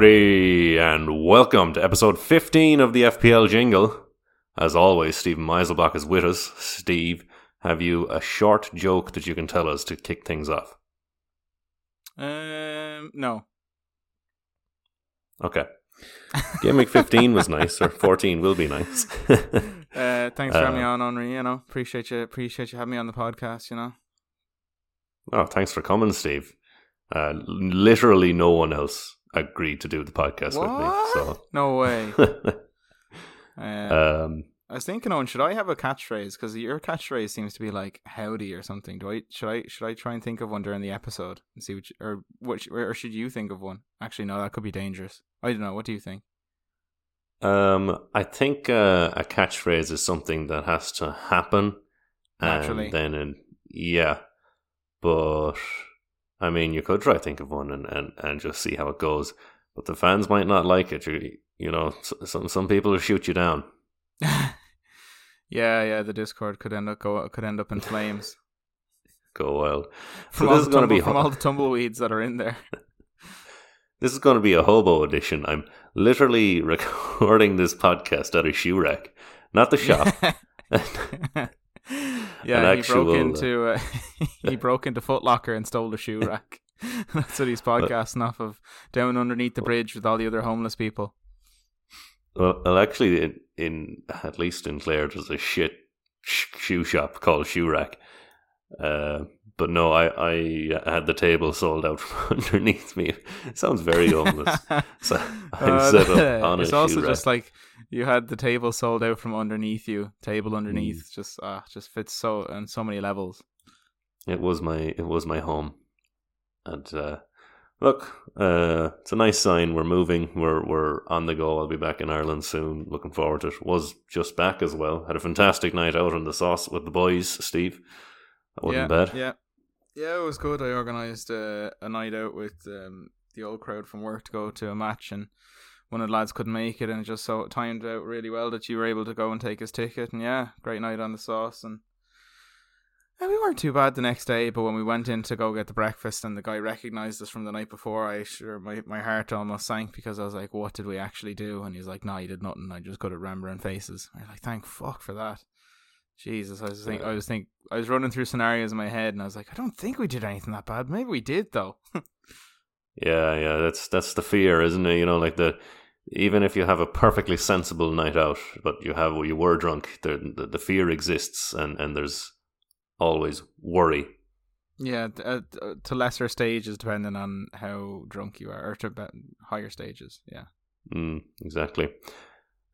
Howdy, and welcome to episode 15 of the FPL Jingle. As always, Stephen Meiselbach is with us. Steve, have you a short joke that you can tell us to kick things off? Um, no. Okay. Game week 15 was nice, or 14 will be nice. Uh, thanks for having me Uh, on, Henri. You know, appreciate you. Appreciate you having me on the podcast. You know. oh, thanks for coming, Steve. Uh, literally no one else agreed to do the podcast with me. What? No way. Uh, um, I was thinking, Owen, should I have a catchphrase? Because your catchphrase seems to be like "howdy" or something. Do I? Should I? Should I try and think of one during the episode and see which or what? Or should you think of one? Actually, no, that could be dangerous. I don't know. What do you think? Um, I think uh, a catchphrase is something that has to happen Naturally. And then, it, yeah, but I mean, you could try to think of one and, and, and just see how it goes. But the fans might not like it. You, you know, some some people will shoot you down. yeah, yeah. The Discord could end up go could end up in flames Go wild. from, so all this is the tumble, be from ho- all the tumbleweeds that are in there. this is going to be a hobo edition. I'm literally recording this podcast at a shoe rack, not the shop. Yeah, An he broke uh, into uh, he broke into Foot Locker and stole the shoe rack. That's what he's podcasting off of down underneath the bridge with all the other homeless people. Well, actually, in, in at least in Clare, there's a shit shoe shop called Shoe Rack. Uh, but no, I, I had the table sold out from underneath me. It sounds very homeless. So I'm Uh, set up on a it's shoe also rack. just like you had the table sold out from underneath you. Table underneath Mm. just uh, just fits so on so many levels. It was my it was my home, and uh, look, uh, it's a nice sign. We're moving. We're we're on the go. I'll be back in Ireland soon. Looking forward to it. Was just back as well. Had a fantastic night out on the sauce with the boys. Steve, that wasn't yeah, bad. Yeah, yeah, it was good. I organised uh, a night out with um, the old crowd from work to go to a match, and one of the lads couldn't make it, and it just so timed out really well that you were able to go and take his ticket. And yeah, great night on the sauce, and. and we weren't too bad the next day, but when we went in to go get the breakfast and the guy recognized us from the night before, I sure my, my heart almost sank because I was like, "What did we actually do?" And he was like, "No, you did nothing. I just got at remembering faces." I was like, "Thank fuck for that." Jesus, I was think I was think I was running through scenarios in my head, and I was like, I don't think we did anything that bad. Maybe we did though. Yeah, yeah, that's that's the fear, isn't it? You know, like the even if you have a perfectly sensible night out, but you have you were drunk, the the, the fear exists, and and there's always worry. yeah, uh, uh, to lesser stages depending on how drunk you are, or to higher stages. Yeah. Mm, exactly.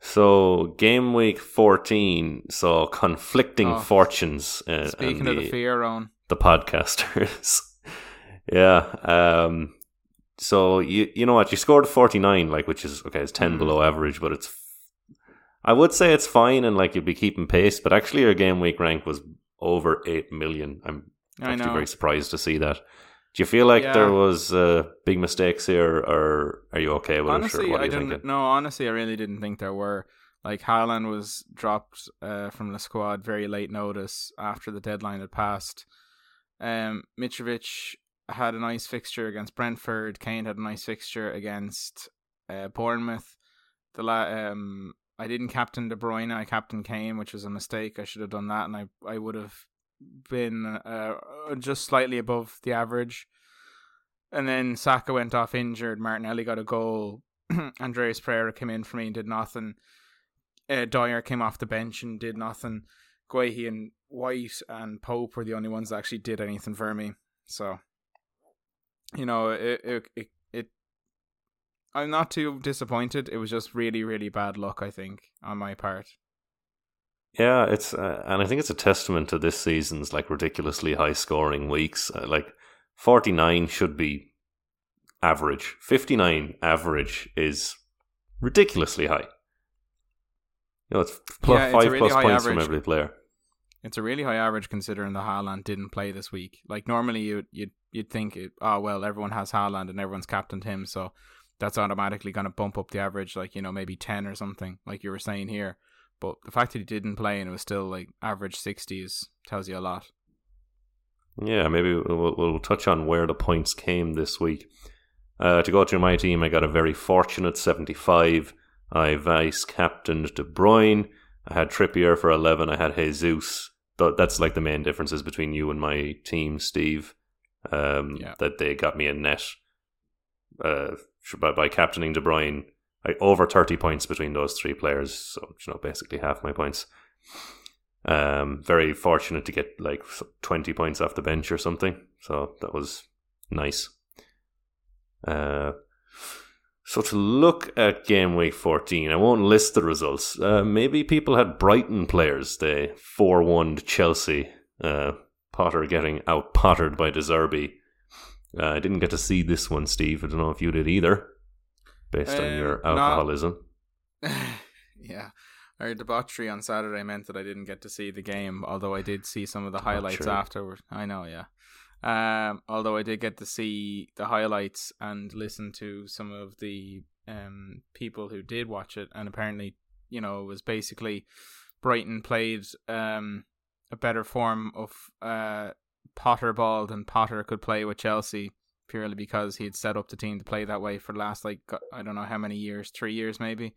So game week fourteen saw conflicting Oh, fortunes. Uh, Speaking and of the fear, on the podcasters. yeah. Um. So you you know what you scored forty nine, like which is okay, it's ten Mhm. below average, but it's. I would say it's fine, and like you'd be keeping pace, but actually your game week rank was over eight million. I'm actually very surprised to see that. Do you feel like Yeah. there was uh, big mistakes here, or are you okay with it? honestly, what I didn't. thinking? No, honestly, I really didn't think there were. Like Haaland was dropped uh, from the squad very late notice after the deadline had passed. Um, Mitrovic had a nice fixture against Brentford. Kane had a nice fixture against uh, Bournemouth. The la- um, I didn't captain De Bruyne. I captained Kane, which was a mistake. I should have done that, and I I would have been uh, just slightly above the average. And then Saka went off injured. Martinelli got a goal. Andreas Pereira came in for me and did nothing. Uh, Dier came off the bench and did nothing. Guehi and White and Pope were the only ones that actually did anything for me. So, you know, it it it, it I'm not too disappointed. It was just really really bad luck. I think on my part. Yeah, it's uh, and I think it's a testament to this season's like ridiculously high scoring weeks. Uh, like forty nine should be average. Fifty nine average is ridiculously high. You know, it's plus Yeah, it's five really plus points from average. every player. It's a really high average considering the Haaland didn't play this week. Like normally you'd you'd you'd think it, oh well everyone has Haaland and everyone's captained him so that's automatically going to bump up the average like you know maybe 10 or something like you were saying here. But the fact that he didn't play and it was still like average 60s tells you a lot. Yeah, maybe we'll, we'll touch on where the points came this week. Uh, to go through my team, I got a very fortunate 75. I vice captained De Bruyne. I had Trippier for 11. I had Jesus. That's like the main differences between you and my team, Steve. Um, yeah. That they got me a net uh, by, by captaining De Bruyne. I, over 30 points between those three players. So, you know, basically half my points. Um, very fortunate to get like 20 points off the bench or something. So that was nice. Uh, so to look at game week 14, I won't list the results. Uh, maybe people had Brighton players. They 4 1 to Chelsea. Uh, Potter getting out pottered by De Zerbi. Uh, I didn't get to see this one, Steve. I don't know if you did either, based on your um, alcoholism. yeah. Our debauchery on Saturday meant that I didn't get to see the game, although I did see some of the highlights afterward. I know, yeah. Um, although I did get to see the highlights and listen to some of the um, people who did watch it, and apparently, you know, it was basically Brighton played um, a better form of uh, Potter ball than Potter could play with Chelsea purely because he had set up the team to play that way for the last like I don't know how many years, three years maybe.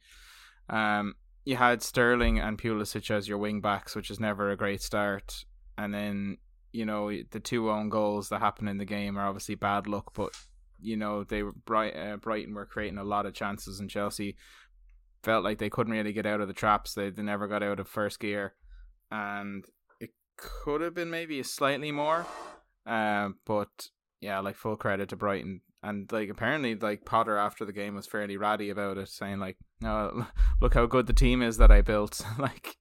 Um, you had Sterling and Pulisic as your wing backs, which is never a great start. And then you know the two own goals that happen in the game are obviously bad luck, but you know they were bright. Uh, Brighton were creating a lot of chances, and Chelsea felt like they couldn't really get out of the traps. They they never got out of first gear, and it could have been maybe slightly more. Uh, but yeah, like full credit to Brighton and like apparently like Potter after the game was fairly ratty about it, saying like, "No, look how good the team is that I built." like,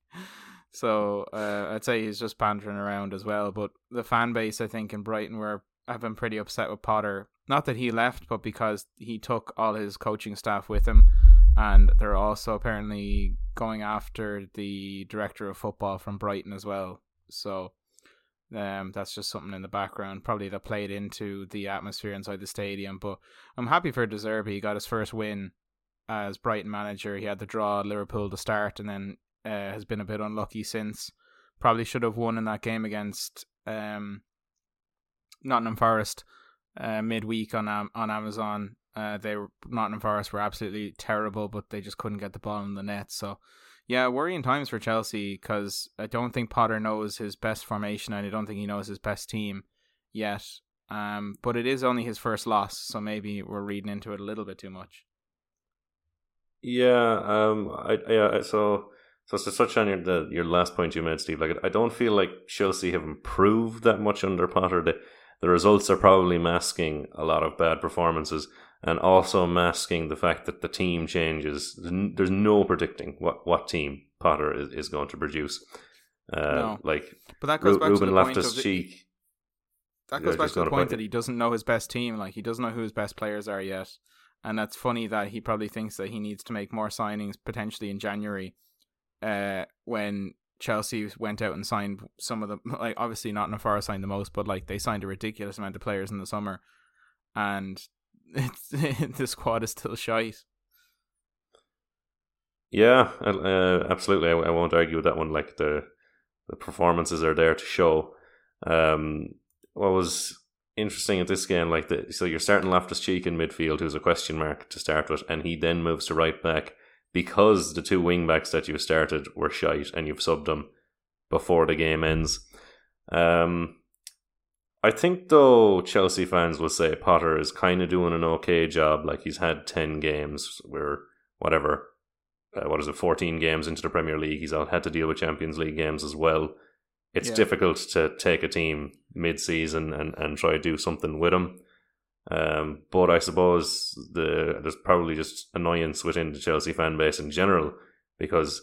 so uh, I'd say he's just bantering around as well. But the fan base, I think, in Brighton were have been pretty upset with Potter. Not that he left, but because he took all his coaching staff with him, and they're also apparently going after the director of football from Brighton as well. So um, that's just something in the background, probably that played into the atmosphere inside the stadium. But I'm happy for De Zerbi. He got his first win as Brighton manager. He had the draw at Liverpool to start, and then uh, has been a bit unlucky since. Probably should have won in that game against um, Nottingham Forest uh, midweek on um, on Amazon. Uh, they were Nottingham Forest were absolutely terrible, but they just couldn't get the ball in the net. So yeah, worrying times for Chelsea because I don't think Potter knows his best formation and I don't think he knows his best team yet. Um, but it is only his first loss, so maybe we're reading into it a little bit too much. Yeah, um, I yeah, so so to touch on your the, your last point you made, Steve, like I don't feel like Chelsea have improved that much under Potter. The the results are probably masking a lot of bad performances and also masking the fact that the team changes. There's no predicting what, what team Potter is, is going to produce. Uh, no. Like, but that goes back Ruben to the Loftus Cheek. That goes back to the point that he doesn't know his best team. Like he doesn't know who his best players are yet, and that's funny that he probably thinks that he needs to make more signings potentially in January, uh, when Chelsea went out and signed some of the like obviously not Nafara signed the most, but like they signed a ridiculous amount of players in the summer, and it's, the squad is still shite. Yeah, uh, absolutely. I, I, won't argue with that one. Like the the performances are there to show. Um, what was interesting at this game, like the so you're starting Loftus Cheek in midfield, who's a question mark to start with, and he then moves to right back because the two wing backs that you started were shite, and you've subbed them before the game ends. Um, I think though Chelsea fans will say Potter is kind of doing an okay job. Like he's had ten games where whatever, uh, what is it, fourteen games into the Premier League. He's had to deal with Champions League games as well. It's yeah. difficult to take a team mid-season and, and try to do something with them. Um, but I suppose the there's probably just annoyance within the Chelsea fan base in general because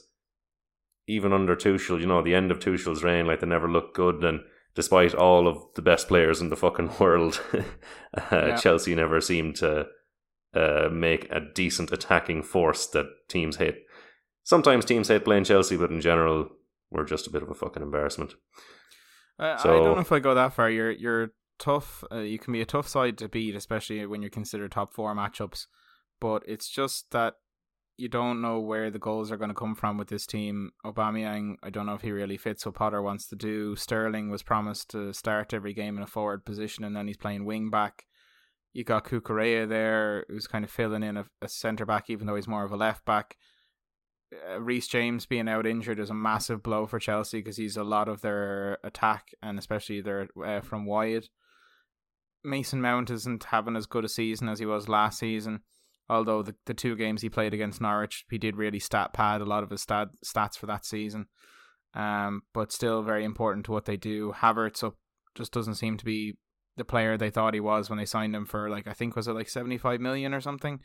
even under Tuchel, you know, the end of Tuchel's reign, like they never looked good and despite all of the best players in the fucking world, uh, yeah. Chelsea never seemed to uh, make a decent attacking force that teams hate. Sometimes teams hate playing Chelsea, but in general, we're just a bit of a fucking embarrassment. Uh, so, I don't know if I go that far. You're you're tough. Uh, you can be a tough side to beat, especially when you consider top four matchups. But it's just that you don't know where the goals are going to come from with this team. Aubameyang, I don't know if he really fits what Potter wants to do. Sterling was promised to start every game in a forward position, and then he's playing wing back. you got Cucurella there, who's kind of filling in a, a centre back, even though he's more of a left back. Uh, James being out injured is a massive blow for Chelsea because he's a lot of their attack and especially their uh, from wide. Mason Mount isn't having as good a season as he was last season. Although the, the two games he played against Norwich, he did really stat pad a lot of his stat, stats for that season. Um, but still very important to what they do. Havertz up just doesn't seem to be the player they thought he was when they signed him for like I think was it like seventy five million or something.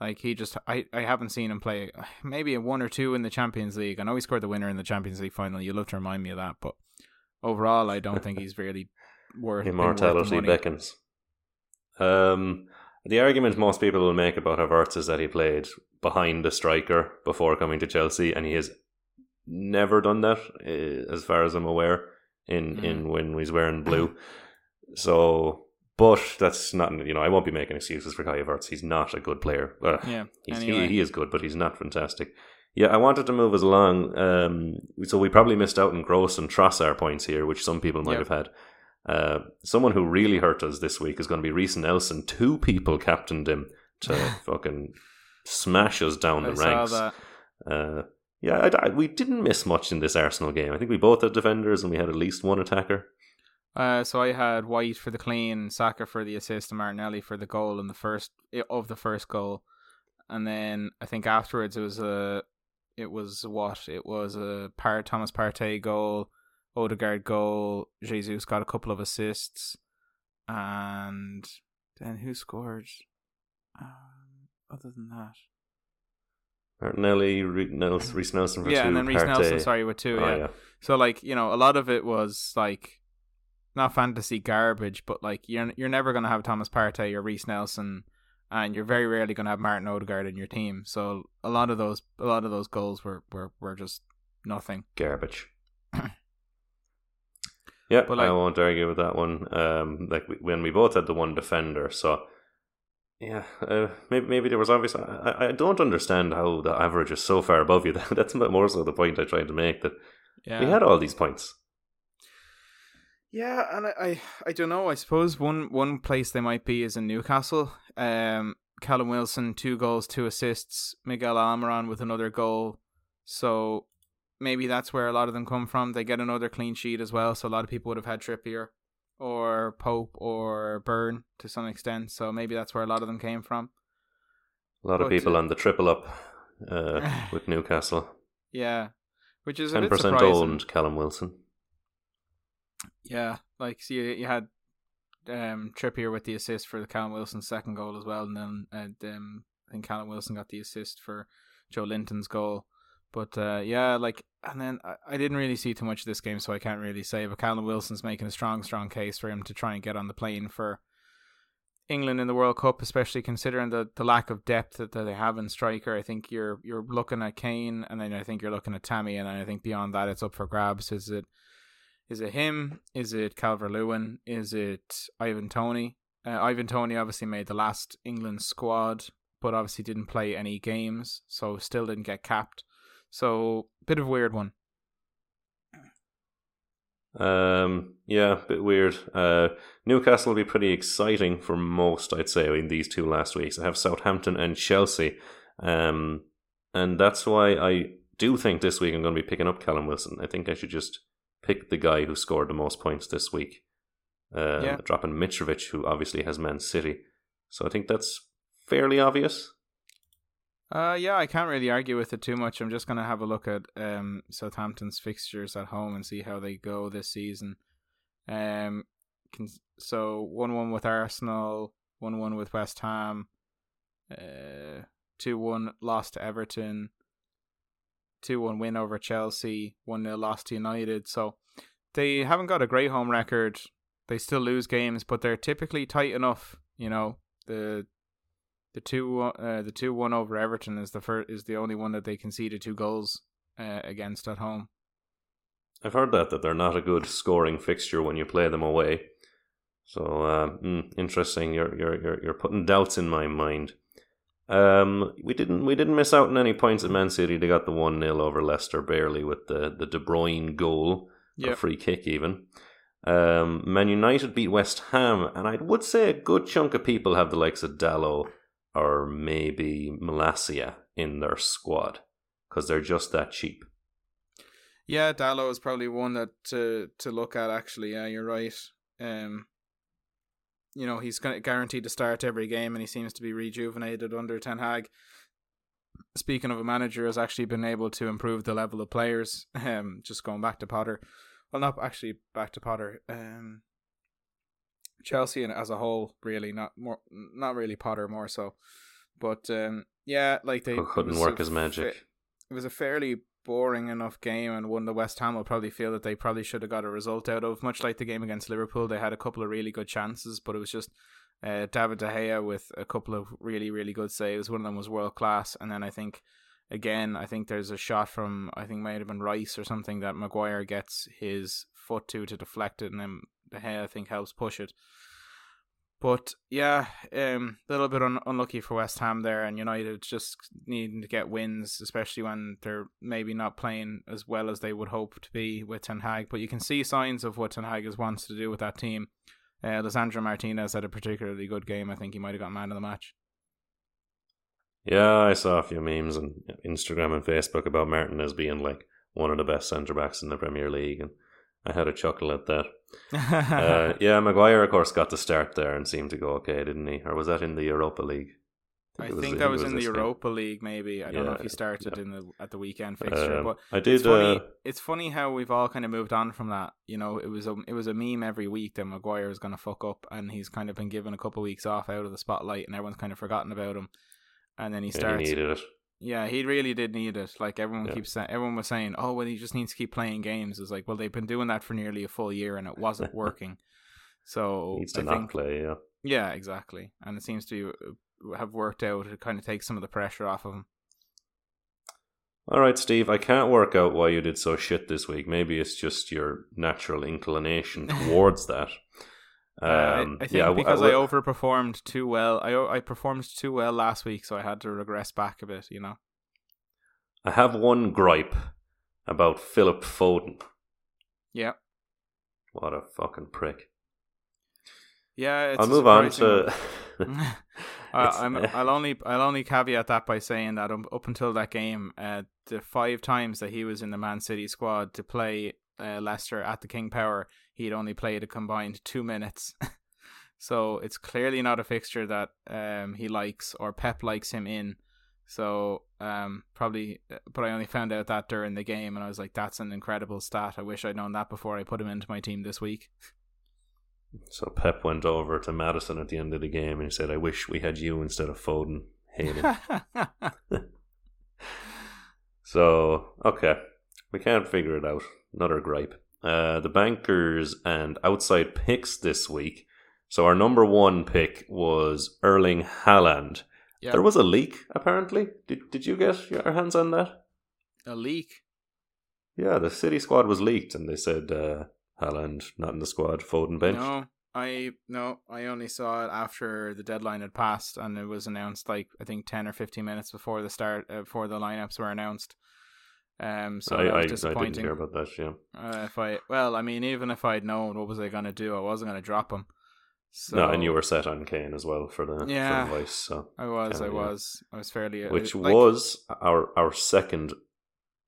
Like he just I, I haven't seen him play maybe a one or two in the Champions League. I know he scored the winner in the Champions League final. You love to remind me of that, but overall I don't think he's really worth immortality worth beckons. Um, the argument most people will make about Havertz is that he played behind a striker before coming to Chelsea, and he has never done that, eh, as far as I'm aware. In mm. in when he's wearing blue, so but that's not you know I won't be making excuses for Kai Havertz. He's not a good player. Uh, yeah, anyway. he he is good, but he's not fantastic. Yeah, I wanted to move us along. Um, so we probably missed out on Gross and Trossard points here, which some people might yep. have had. Uh, someone who really hurt us this week is going to be Reiss Nelson. Two people captained him to fucking smash us down I the ranks. Uh, yeah, I, I, we didn't miss much in this Arsenal game. I think we both had defenders and we had at least one attacker. Uh, so I had White for the clean, Saka for the assist, and Martinelli for the goal in the first of the first goal, and then I think afterwards it was a, it was what it was a Par Thomas Partey goal, Odegaard goal. Jesus got a couple of assists, and then who scored? Um, other than that, Martinelli, Reiss Nelson for yeah, two. and then Reiss Nelson, sorry, with two. Oh, yeah. yeah. So like you know, a lot of it was like not fantasy garbage, but like you're you're never gonna have Thomas Partey or Reiss Nelson, and you're very rarely gonna have Martin Odegaard in your team. So a lot of those a lot of those goals were were, were just nothing garbage. Yeah, but like, I won't argue with that one. Um, like when we both had the one defender, so yeah, uh, maybe maybe there was obviously. I, I don't understand how the average is so far above you. That's a bit more so the point I tried to make. That yeah. we had all these points. Yeah, and I, I, I don't know. I suppose one one place they might be is in Newcastle. Um, Callum Wilson two goals, two assists. Miguel Almiron with another goal. So maybe that's where a lot of them come from. They get another clean sheet as well. So a lot of people would have had Trippier or Pope or Burn to some extent. So maybe that's where a lot of them came from. A lot but, of people uh, on the triple up uh, with Newcastle. Yeah, which is ten percent owned Callum Wilson. Yeah, like see, you, you had um, Trippier with the assist for the Callum Wilson second goal as well, and then and, um, I think Callum Wilson got the assist for Joelinton's goal. But uh, yeah, like, and then I, I didn't really see too much of this game, so I can't really say. But Callum Wilson's making a strong, strong case for him to try and get on the plane for England in the World Cup, especially considering the, the lack of depth that, that they have in striker. I think you're you're looking at Kane, and then I think you're looking at Tammy, and I think beyond that, it's up for grabs. Is it is it him? Is it Calvert Lewin? Is it Ivan Toney? Uh, Ivan Toney obviously made the last England squad, but obviously didn't play any games, so still didn't get capped. So bit of a weird one. Um, yeah, bit weird. Uh, Newcastle will be pretty exciting for most, I'd say, in these two last weeks. I have Southampton and Chelsea, um, and that's why I do think this week I'm going to be picking up Callum Wilson. I think I should just pick the guy who scored the most points this week. Uh, yeah. Dropping Mitrovic, who obviously has Man City. So I think that's fairly obvious. Uh, yeah, I can't really argue with it too much. I'm just gonna have a look at um Southampton's fixtures at home and see how they go this season. Um, can, so one one with Arsenal, one one with West Ham, uh, two one loss to Everton, two one win over Chelsea, one 0 loss to United. So they haven't got a great home record. They still lose games, but they're typically tight enough. You know the the two uh, the two one over Everton is the first is the only one that they conceded two goals uh, against at home. I've heard that that they're not a good scoring fixture when you play them away. So uh, mm, interesting. You're you're you're you're putting doubts in my mind. Um, we didn't we didn't miss out on any points at Man City. They got the one 0 over Leicester barely with the the De Bruyne goal, yep. a free kick even. Um, Man United beat West Ham, and I would say a good chunk of people have the likes of Dalot or maybe Malacia in their squad because they're just that cheap. Yeah, Dalot is probably one that to to look at. Actually, yeah, you're right. Um, you know, he's guaranteed to start every game, and he seems to be rejuvenated under Ten Hag. Speaking of a manager, has actually been able to improve the level of players. Um, just going back to Potter, well, not actually back to Potter. Um, Chelsea and as a whole, really not more, not really Potter more so, but um, yeah, like they couldn't work as magic. Fa- it was a fairly boring enough game and one the West Ham will probably feel that they probably should have got a result out of. Much like the game against Liverpool, they had a couple of really good chances, but it was just uh, David De Gea with a couple of really really good saves. One of them was world class, and then I think again I think there's a shot from I think might have been Rice or something that Maguire gets his foot to to deflect it, and then De Gea I think helps push it. But yeah, a um, little bit un- unlucky for West Ham there, and United just needing to get wins, especially when they're maybe not playing as well as they would hope to be with Ten Hag. But you can see signs of what Ten Hag is wants to do with that team. Uh, Martinez had a particularly good game. I think he might have got man of the match. Yeah, I saw a few memes on Instagram and Facebook about Martinez being like one of the best centre backs in the Premier League, and I had a chuckle at that. uh, yeah, Maguire, of course, got the start there and seemed to go okay, didn't he? Or was that in the Europa League? I think, I think that was, was in the Europa game. League, maybe. I don't know if he started yeah. in the at the weekend fixture, um, but I did. It's funny, uh, it's funny how we've all kind of moved on from that. You know, it was a it was a meme every week that Maguire is going to fuck up, and he's kind of been given a couple of weeks off out of the spotlight, and everyone's kind of forgotten about him. And then he starts. He needed it. Yeah, he really did need it. Like everyone yeah. keeps saying, everyone was saying, "Oh, well, he just needs to keep playing games." It's like, well, they've been doing that for nearly a full year, and it wasn't working. So needs to I not think, play. Yeah, yeah, exactly. And it seems to uh, have worked out. It kind of takes some of the pressure off of him. All right, Steve. I can't work out why you did so shit this week. Maybe it's just your natural inclination towards that. Um, uh, I, um, I, think yeah, because I, I, I, overperformed too well. I I performed too well last week, so I had to regress back a bit. You know. I have one gripe about Philip Foden. Yeah. What a fucking prick. Yeah, I'll move on to. I, will only I'll only caveat that by saying that up until that game, uh, the five times that he was in the Man City squad to play uh, Leicester at the King Power, he'd only played a combined two minutes. so it's clearly not a fixture that um, he likes or Pep likes him in. So um, probably, uh, but I only found out that during the game, and I was like, "That's an incredible stat. I wish I'd known that before I put him into my team this week." So Pep went over to Maddison at the end of the game and he said, "I wish we had you instead of Foden." so okay, we can't figure it out. Another gripe. Uh, the bankers and outside picks this week. So our number one pick was Erling Haaland. Yep. There was a leak apparently. Did Did you get your hands on that? A leak. Yeah, the City squad was leaked, and they said uh, Haaland not in the squad, Foden bench. No, I no, I only saw it after the deadline had passed, and it was announced like I think ten or fifteen minutes before the start, uh, before the lineups were announced. Um, so I, I, disappointing. I didn't hear about that. Yeah. Uh, if I well, I mean, even if I'd known, what was I gonna do? I wasn't gonna drop him. So, no, and you were set on Kane as well for the yeah, for the vice. So I was, I was, I was fairly, uh, which like, was our our second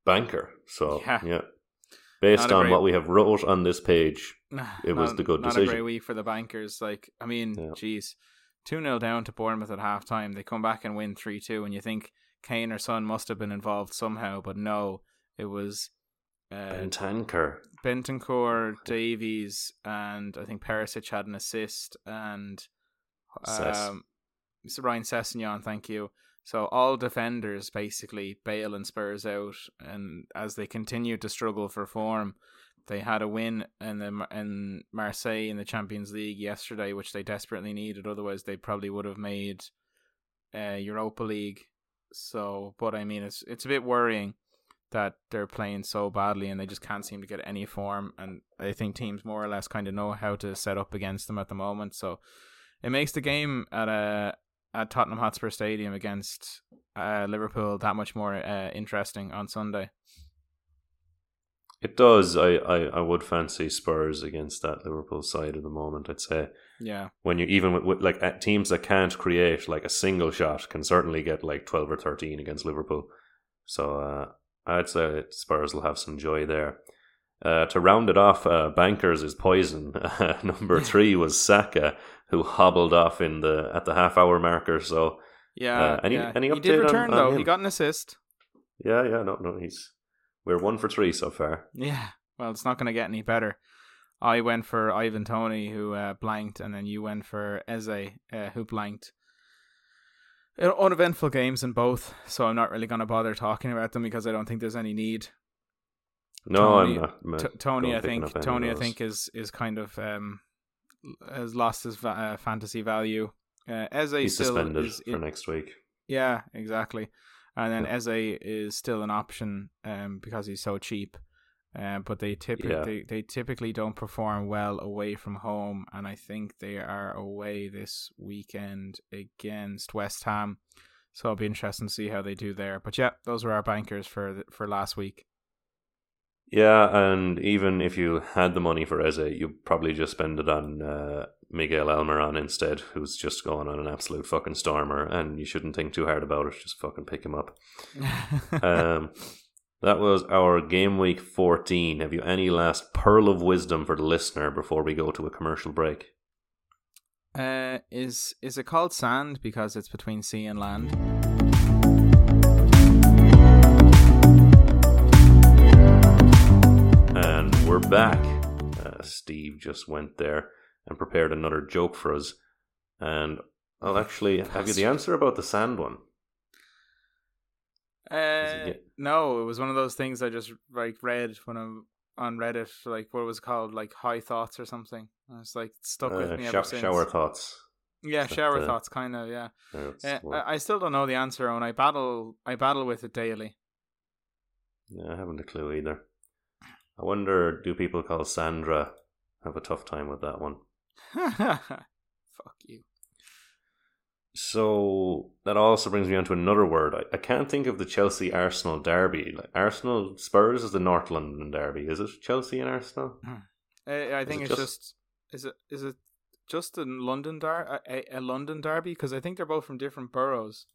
banker. So yeah, yeah. based on great, what we have wrote on this page, it was the good not decision. Not a great week for the bankers. Like, I mean, yeah. geez, two 0 down to Bournemouth at half time. They come back and win three two, and you think Kane or Son must have been involved somehow, but no, it was uh, Bentancur, Bentancur, Davies, and I think Perisic had an assist, and um, Ryan Sessegnon, thank you. So all defenders basically bail and Spurs out, and as they continue to struggle for form, they had a win in the in Marseille in the Champions League yesterday, which they desperately needed. Otherwise, they probably would have made uh, Europa League. So, but I mean, it's it's a bit worrying that they're playing so badly and they just can't seem to get any form. And I think teams more or less kind of know how to set up against them at the moment. So it makes the game at a at Tottenham Hotspur Stadium against uh, Liverpool that much more uh, interesting on Sunday. It does. I, I, I would fancy Spurs against that Liverpool side at the moment. I'd say Yeah. when you even with, with like uh, teams that can't create like a single shot can certainly get like twelve or thirteen against Liverpool. So uh, I'd say Spurs will have some joy there. Uh, to round it off, uh, bankers is poison. number three was Saka, who hobbled off in the at the half hour marker. So Yeah. Uh, any- yeah. any he update did on- on though. him? He got an assist. yeah, yeah, no, no, he's we're one for three so far. Yeah. Well, it's not going to get any better. I went for Ivan Toney, who uh, blanked, and then you went for Eze, uh, who blanked. Uh, Uneventful games in both, so I'm not really going to bother talking about them because I don't think there's any need. No, Toney- I'm not. I'm T- Toney, I think up any of Toney, I think is is kind of um has lost his va- uh, fantasy value. Uh, Eze he's still suspended is, for next week. yeah, exactly. And then Yeah. Eze is still an option um, because he's so cheap. Um, but they typically Yeah. they, they typically don't perform well away from home, and I think they are away this weekend against West Ham. So it'll be interesting to see how they do there. But yeah, those were our bankers for the, for last week. Yeah, and even if you had the money for Eze, you probably just spend it on uh, Miguel Almiron instead, who's just going on an absolute fucking stormer, and you shouldn't think too hard about it. Just fucking pick him up. Um, that was our game week 14. Have you any last pearl of wisdom for the listener before we go to a commercial break? uh, is is it called sand because it's between sea and land? Back. Uh, Steve just went there and prepared another joke for us. And I'll actually have you the answer about the sand one. Uh, get- no, it was one of those things I just like read when I'm on Reddit, like what was called, like high thoughts or something. I was like stuck with Uh, me sho- ever since. shower thoughts. yeah, shower uh, thoughts, kind of. Yeah, Uh, I, I still don't know the answer, and I battle, I battle with it daily. yeah, I haven't a clue either. I wonder, do people call Sandra have a tough time with that one? Fuck you. So that also brings me on to another word. I, I can't think of the Chelsea Arsenal derby. Like Arsenal Spurs is the North London derby, is it? Chelsea and Arsenal? Uh, I think it it's just- just is it is it just a London dar a, a London derby because I think they're both from different boroughs.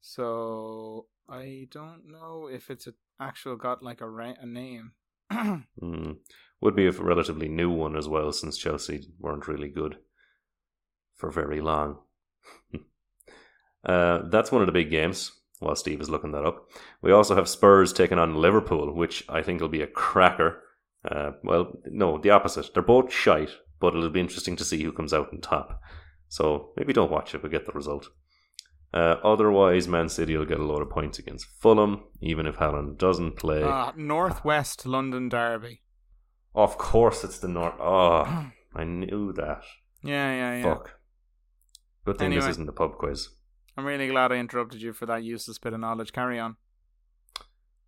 So I don't know if it's a actual got like a ra- a name. Mm. Would be a relatively new one as well, since Chelsea weren't really good for very long. uh, that's one of the big games. While Steve is looking that up, we also have Spurs taking on Liverpool, which I think will be a cracker. Uh, well, no, the opposite. They're both shite, but it'll be interesting to see who comes out on top. So maybe don't watch it, but get the result. Uh, otherwise, Man City will get a lot of points against Fulham, even if Haaland doesn't play. uh, Northwest London derby. Of course, it's the North. Oh, I knew that. Yeah, yeah, yeah. Fuck. Good thing Anyway. this isn't a pub quiz. I'm really glad I interrupted you for that useless bit of knowledge. Carry on.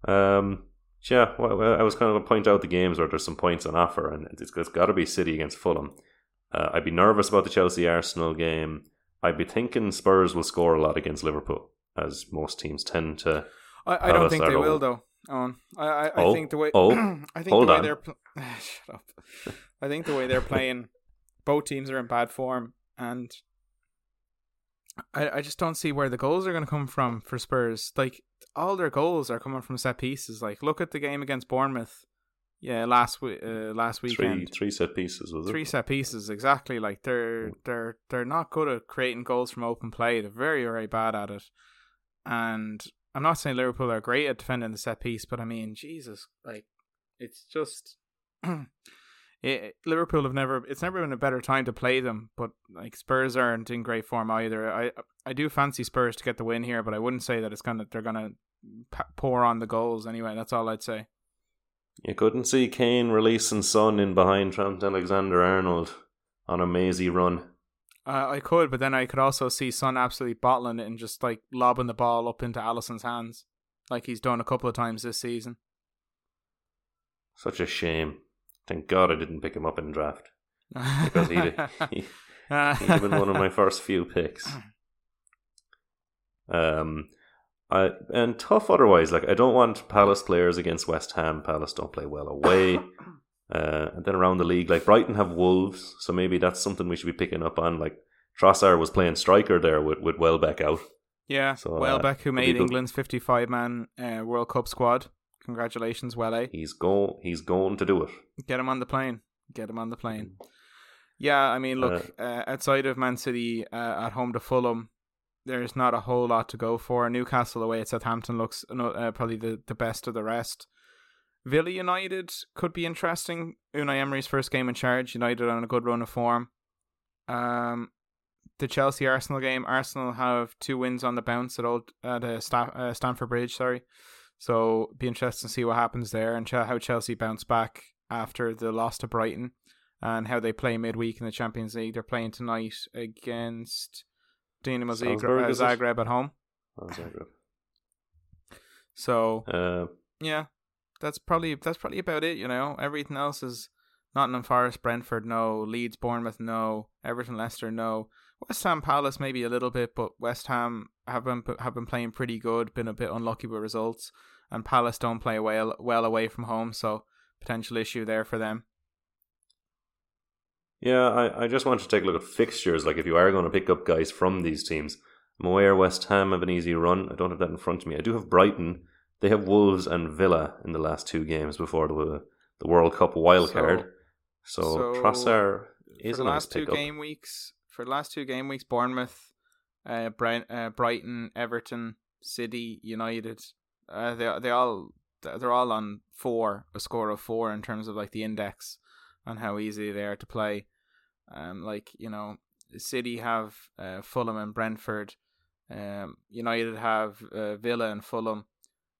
Um, yeah, well, I was kind of going to point out the games where there's some points on offer, and it's, it's got to be City against Fulham. Uh, I'd be nervous about the Chelsea Arsenal game. I'd be thinking Spurs will score a lot against Liverpool, as most teams tend to. I, I don't think they will though. Owen. I, I, I Oh, think the way oh, I think hold the way on. they're pl- shut up. I think the way they're playing, both teams are in bad form, and I I just don't see where the goals are going to come from for Spurs. Like all their goals are coming from set pieces. Like look at the game against Bournemouth. Yeah, last week, uh, last Three weekend. three set pieces, was it? Three set pieces, exactly. Like they're they're they're not good at creating goals from open play. They're very very bad at it. And I'm not saying Liverpool are great at defending the set piece, but I mean, Jesus, like it's just it, Liverpool have never. It's never been a better time to play them. But like Spurs aren't in great form either. I I do fancy Spurs to get the win here, but I wouldn't say that it's gonna they're gonna pour on the goals anyway. That's all I'd say. You couldn't see Kane releasing Son in behind Trent Alexander Arnold on a mazy run. Uh, I could, but then I could also see Son absolutely bottling it and just like lobbing the ball up into Alisson's hands, like he's done a couple of times this season. Such a shame. Thank God I didn't pick him up in draft. Because he'd, he, he'd been one of my first few picks. Um, I and tough otherwise. Like I don't want Palace players against West Ham. Palace don't play well away. uh, and then around the league, like Brighton have Wolves, so maybe that's something we should be picking up on. Like Trossard was playing striker there with with Welbeck out. Yeah, So, uh, Welbeck, who made. England's 55 man uh, World Cup squad. Congratulations, Welle. He's going. He's going to do it. Get him on the plane. Get him on the plane. Yeah, I mean, look, uh, outside of Man City uh, at home to Fulham, there's not a whole lot to go for. Newcastle away at Southampton looks uh, probably the, the best of the rest. Villa United could be interesting. Unai Emery's first game in charge. United on a good run of form. Um, the Chelsea Arsenal game. Arsenal have two wins on the bounce at old at uh, Sta- uh, Stamford Bridge. Sorry, so be interesting to see what happens there and how Chelsea bounce back after the loss to Brighton and how they play midweek in the Champions League. They're playing tonight against Dinamo Zagreb, uh. Zagreb at home. Oh, Zagreb. So Uh, yeah, that's probably that's probably about it. You know, everything else is Nottingham Forest, Brentford, no. Leeds, Bournemouth, no. Everton, Leicester, no. West Ham, Palace, maybe a little bit, but West Ham have been have been playing pretty good. Been a bit unlucky with results, and Palace don't play well well away from home, so potential issue there for them. Yeah, I, I just want to take a look at fixtures. Like, if you are going to pick up guys from these teams, I'm aware West Ham have an easy run. I don't have that in front of me. I do have Brighton. They have Wolves and Villa in the last two games before the the World Cup wild So-. So, so Trossard is for a nice last two pickup. game weeks, for the last two game weeks, Bournemouth, uh, Bright, uh, Brighton, Everton, City, United, uh, they they all they're all on four, a score of four in terms of like the index on how easy they are to play. Um, like you know, City have uh, Fulham and Brentford. Um, United have uh, Villa and Fulham.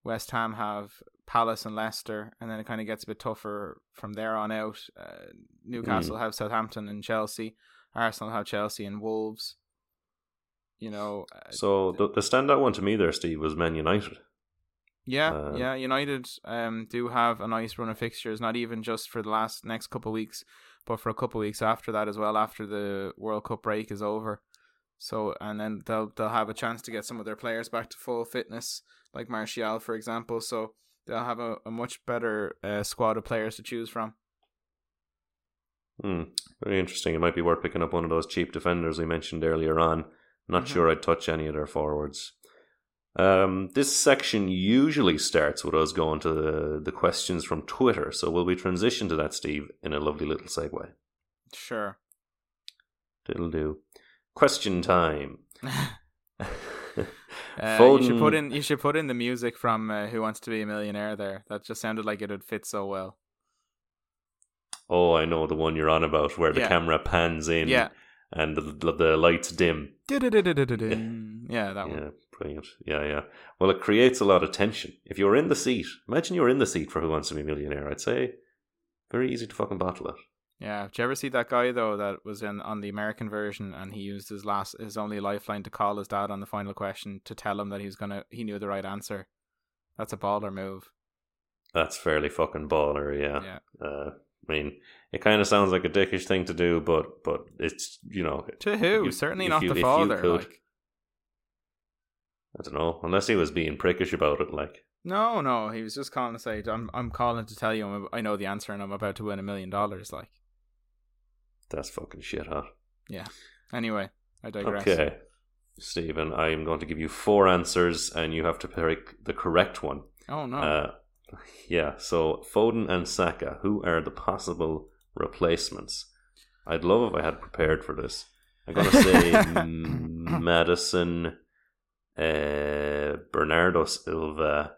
West Ham have Palace and Leicester, and then it kind of gets a bit tougher from there on out. Uh, Newcastle have Southampton and Chelsea. Arsenal have Chelsea and Wolves. You know, uh, So the, the standout one to me there, Steve, was Man United. yeah, um, yeah. United um do have a nice run of fixtures, not even just for the last next couple of weeks, but for a couple of weeks after that as well. After the World Cup break is over, so and then they'll they'll have a chance to get some of their players back to full fitness, like Martial, for example. So they'll have a, a much better uh, squad of players to choose from. Hmm, very interesting. It might be worth picking up one of those cheap defenders we mentioned earlier on. Not Mhm. sure I'd touch any of their forwards. Um, this section usually starts with us going to the, the questions from Twitter, so will we transition to that, Steve, in a lovely little segue? Sure. It'll do. Question time. Uh, you should put in you should put in the music from uh, Who Wants to Be a Millionaire there. That just sounded like it would fit so well. Oh, I know the one you're on about, where the Yeah. camera pans in Yeah. and the, the, the lights dim. Yeah, that one. Yeah, brilliant. Yeah, yeah. Well, it creates a lot of tension. If you're in the seat, imagine you're in the seat for Who Wants to Be a Millionaire. I'd say very easy to fucking bottle it. Yeah. Did you ever see that guy though that was in on the American version and he used his last his only lifeline to call his dad on the final question to tell him that he was gonna he knew the right answer. That's a baller move. That's fairly fucking baller. Yeah. Yeah. Uh, I mean, it kind of sounds like a dickish thing to do, but but it's you know To who? you- Certainly not you- the father. could- like. I don't know. Unless he was being prickish about it, like No, no, he was just calling to say I'm I'm calling to tell you I'm, I know the answer and I'm about to win a million dollars. Like, that's fucking shit hot. Yeah. Anyway, I digress. Okay, Stephen, I am going to give you four answers, and you have to pick the correct one. Oh no. Uh, yeah, so Foden and Saka, who are the possible replacements? I'd love if I had prepared for this. I'm going to say Maddison, uh, Bernardo Silva.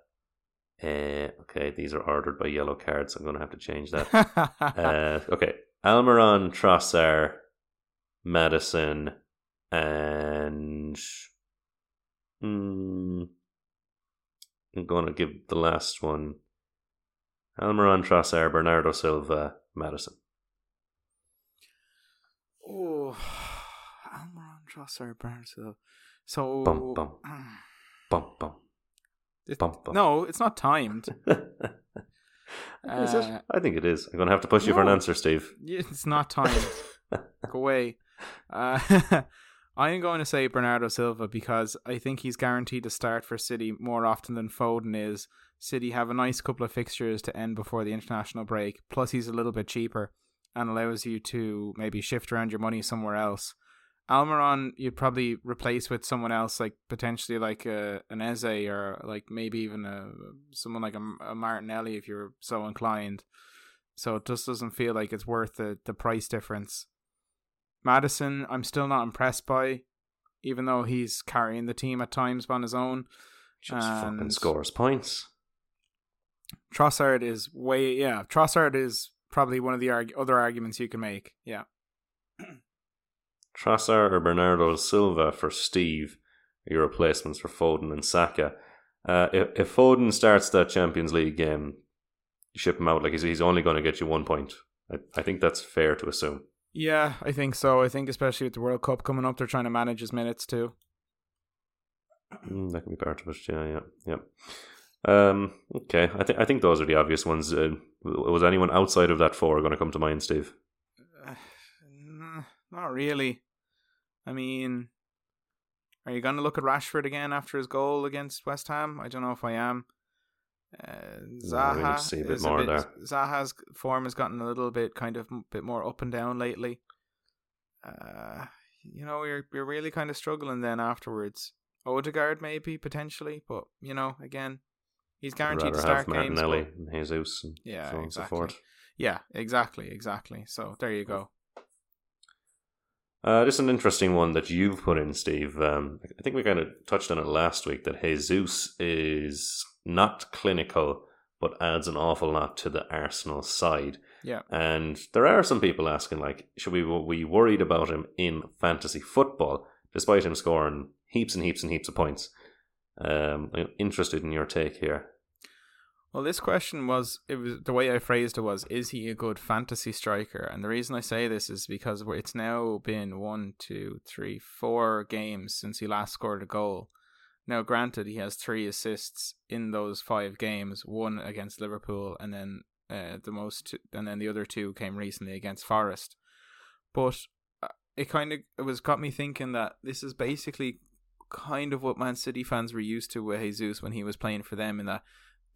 Uh, okay, these are ordered by yellow cards. I'm going to have to change that. uh, okay, Almiron, Trossard, Maddison, and mm, I'm going to give the last one Almiron, Trossard, Bernardo Silva, Maddison. oh, Almiron Trossard Barnsley. So Bum, bum. Bum, bum. It- bum, bum. no, it's not timed. is Uh, it? I think it is. I'm going to have to push you for an no. answer, Steve. It's not timed. Go away. Uh, I am going to say Bernardo Silva because I think he's guaranteed to start for City more often than Foden is. City have a nice couple of fixtures to end before the international break. Plus, he's a little bit cheaper and allows you to maybe shift around your money somewhere else. Almiron, you'd probably replace with someone else, like potentially like a, an Eze or like maybe even a someone like a, a Martinelli if you're so inclined. So it just doesn't feel like it's worth the, the price difference. Maddison, I'm still not impressed by, even though he's carrying the team at times on his own. Just and fucking scores points. Trossard is way yeah. Trossard is probably one of the arg- other arguments you can make. Yeah. Trossard or Bernardo Silva for Steve, your replacements for Foden and Saka. Uh, if, if Foden starts that Champions League game, you ship him out like he's, he's only going to get you one point. I, I think that's fair to assume. Yeah, I think so. I think especially with the World Cup coming up, they're trying to manage his minutes too. Mm, that can be part of it. Yeah, yeah, yeah. Um, okay, I think I think those are the obvious ones. Uh, was anyone outside of that four going to come to mind, Steve? Uh, not really. I mean, are you going to look at Rashford again after his goal against West Ham? I don't know if I am. Uh, Zaha, no, a bit bit, there. Zaha's form has gotten a little bit kind of bit more up and down lately. Uh, you know, you're you're really kind of struggling then afterwards. Odegaard maybe potentially, but you know, again, he's guaranteed to start games. Martinelli and Jesus, and yeah, so exactly. So yeah, exactly, exactly. So there you go. Uh, this is an interesting one that you've put in, Steve. Um, I think we kind of touched on it last week that Jesus is not clinical, but adds an awful lot to the Arsenal side. Yeah. And there are some people asking, like, should we be worried about him in fantasy football, despite him scoring heaps and heaps and heaps of points? Um, I'm interested in your take here. Well, this question was it was the way I phrased it was: Is he a good fantasy striker? And the reason I say this is because it's now been one, two, three, four games since he last scored a goal. Now, granted, he has three assists in those five games, one against Liverpool, and then uh, the most, and then the other two came recently against Forest. But uh, it kind of it was got me thinking that this is basically kind of what Man City fans were used to with Jesus when he was playing for them, in that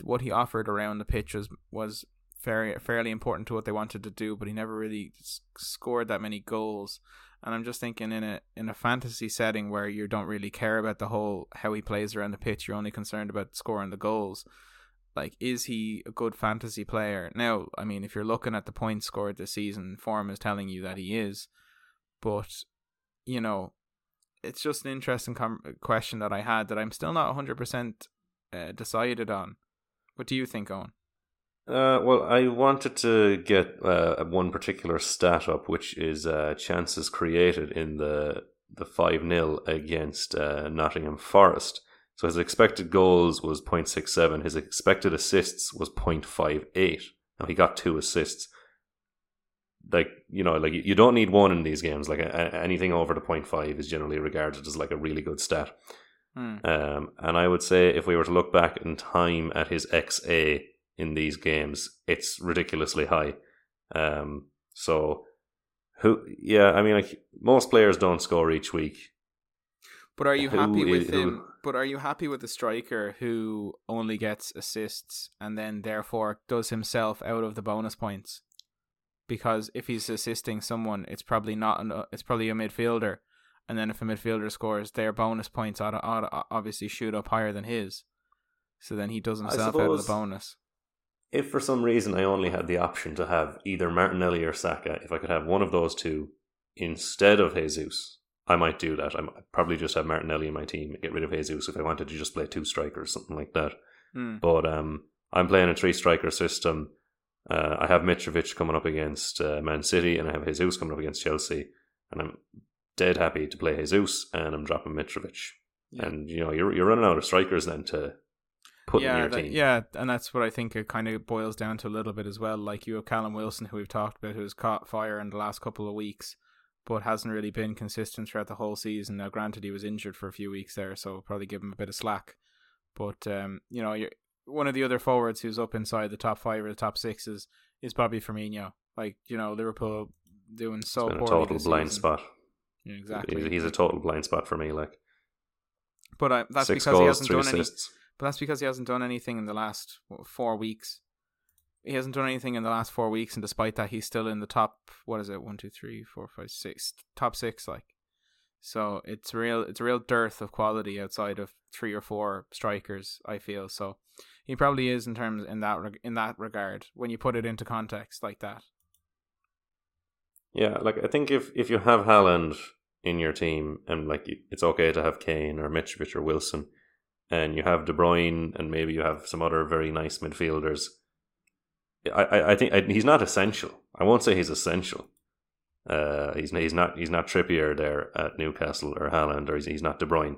what he offered around the pitch was was fairly fairly important to what they wanted to do, but he never really scored that many goals. And I'm just thinking in a in a fantasy setting where you don't really care about the whole how he plays around the pitch, you're only concerned about scoring the goals. Like, is he a good fantasy player? Now, I mean, if you're looking at the points scored this season, form is telling you that he is. But, you know, it's just an interesting com- question that I had that I'm still not 100% uh, decided on. What do you think, Owen? Uh, well, I wanted to get uh, one particular stat up, which is uh, chances created in the the five 0 against uh, Nottingham Forest. So his expected goals was 0.67. His expected assists was 0.58. Now he got two assists. Like you know, like you don't need one in these games. Like anything over the 0.5 is generally regarded as like a really good stat. Mm. Um, and I would say if we were to look back in time at his XA in these games, it's ridiculously high. Um, so who? Yeah, I mean, like most players don't score each week. But are you who happy with is, him? But are you happy with the striker who only gets assists and then therefore does himself out of the bonus points? Because if he's assisting someone, it's probably not. An, it's probably a midfielder, and then if a midfielder scores, their bonus points ought to, ought to obviously shoot up higher than his. So then he does himself out of the bonus if for some reason I only had the option to have either Martinelli or Saka, if I could have one of those two instead of Jesus, I might do that. I would probably just have Martinelli in my team and get rid of Jesus if I wanted to just play two strikers, something like that. Mm. But um, I'm playing a three striker system. Uh, I have Mitrovic coming up against uh, Man City, and I have Jesus coming up against Chelsea, and I'm dead happy to play Jesus, and I'm dropping Mitrovic. Yeah. And you know, you're you're running out of strikers then to put yeah, in your that, team. Yeah, and that's what I think it kind of boils down to a little bit as well. Like you have Callum Wilson, who we've talked about, who's caught fire in the last couple of weeks, but hasn't really been consistent throughout the whole season. Now, granted, he was injured for a few weeks there, so probably give him a bit of slack. But um, you know, you're one of the other forwards who's up inside the top five or the top six is, is Bobby Firmino. Like you know, Liverpool doing so it's been a total blind season. spot. Yeah, exactly. He's, he's a total blind spot for me. Like, but uh, that's six because goals, he hasn't done any. But that's because he hasn't done anything in the last what, four weeks. He hasn't done anything in the last four weeks, and despite that, he's still in the top. What is it? One, two, three, four, five, six. Top six, like. So it's real. It's a real dearth of quality outside of three or four strikers. I feel so. He probably is in terms in that in that regard when you put it into context like that. Yeah, like I think if if you have Haaland in your team and like it's okay to have Kane or Mitrovic or Wilson, and you have De Bruyne and maybe you have some other very nice midfielders. I I, I think I, he's not essential. I won't say he's essential. Uh, he's he's not he's not Trippier there at Newcastle or Haaland or he's, he's not De Bruyne.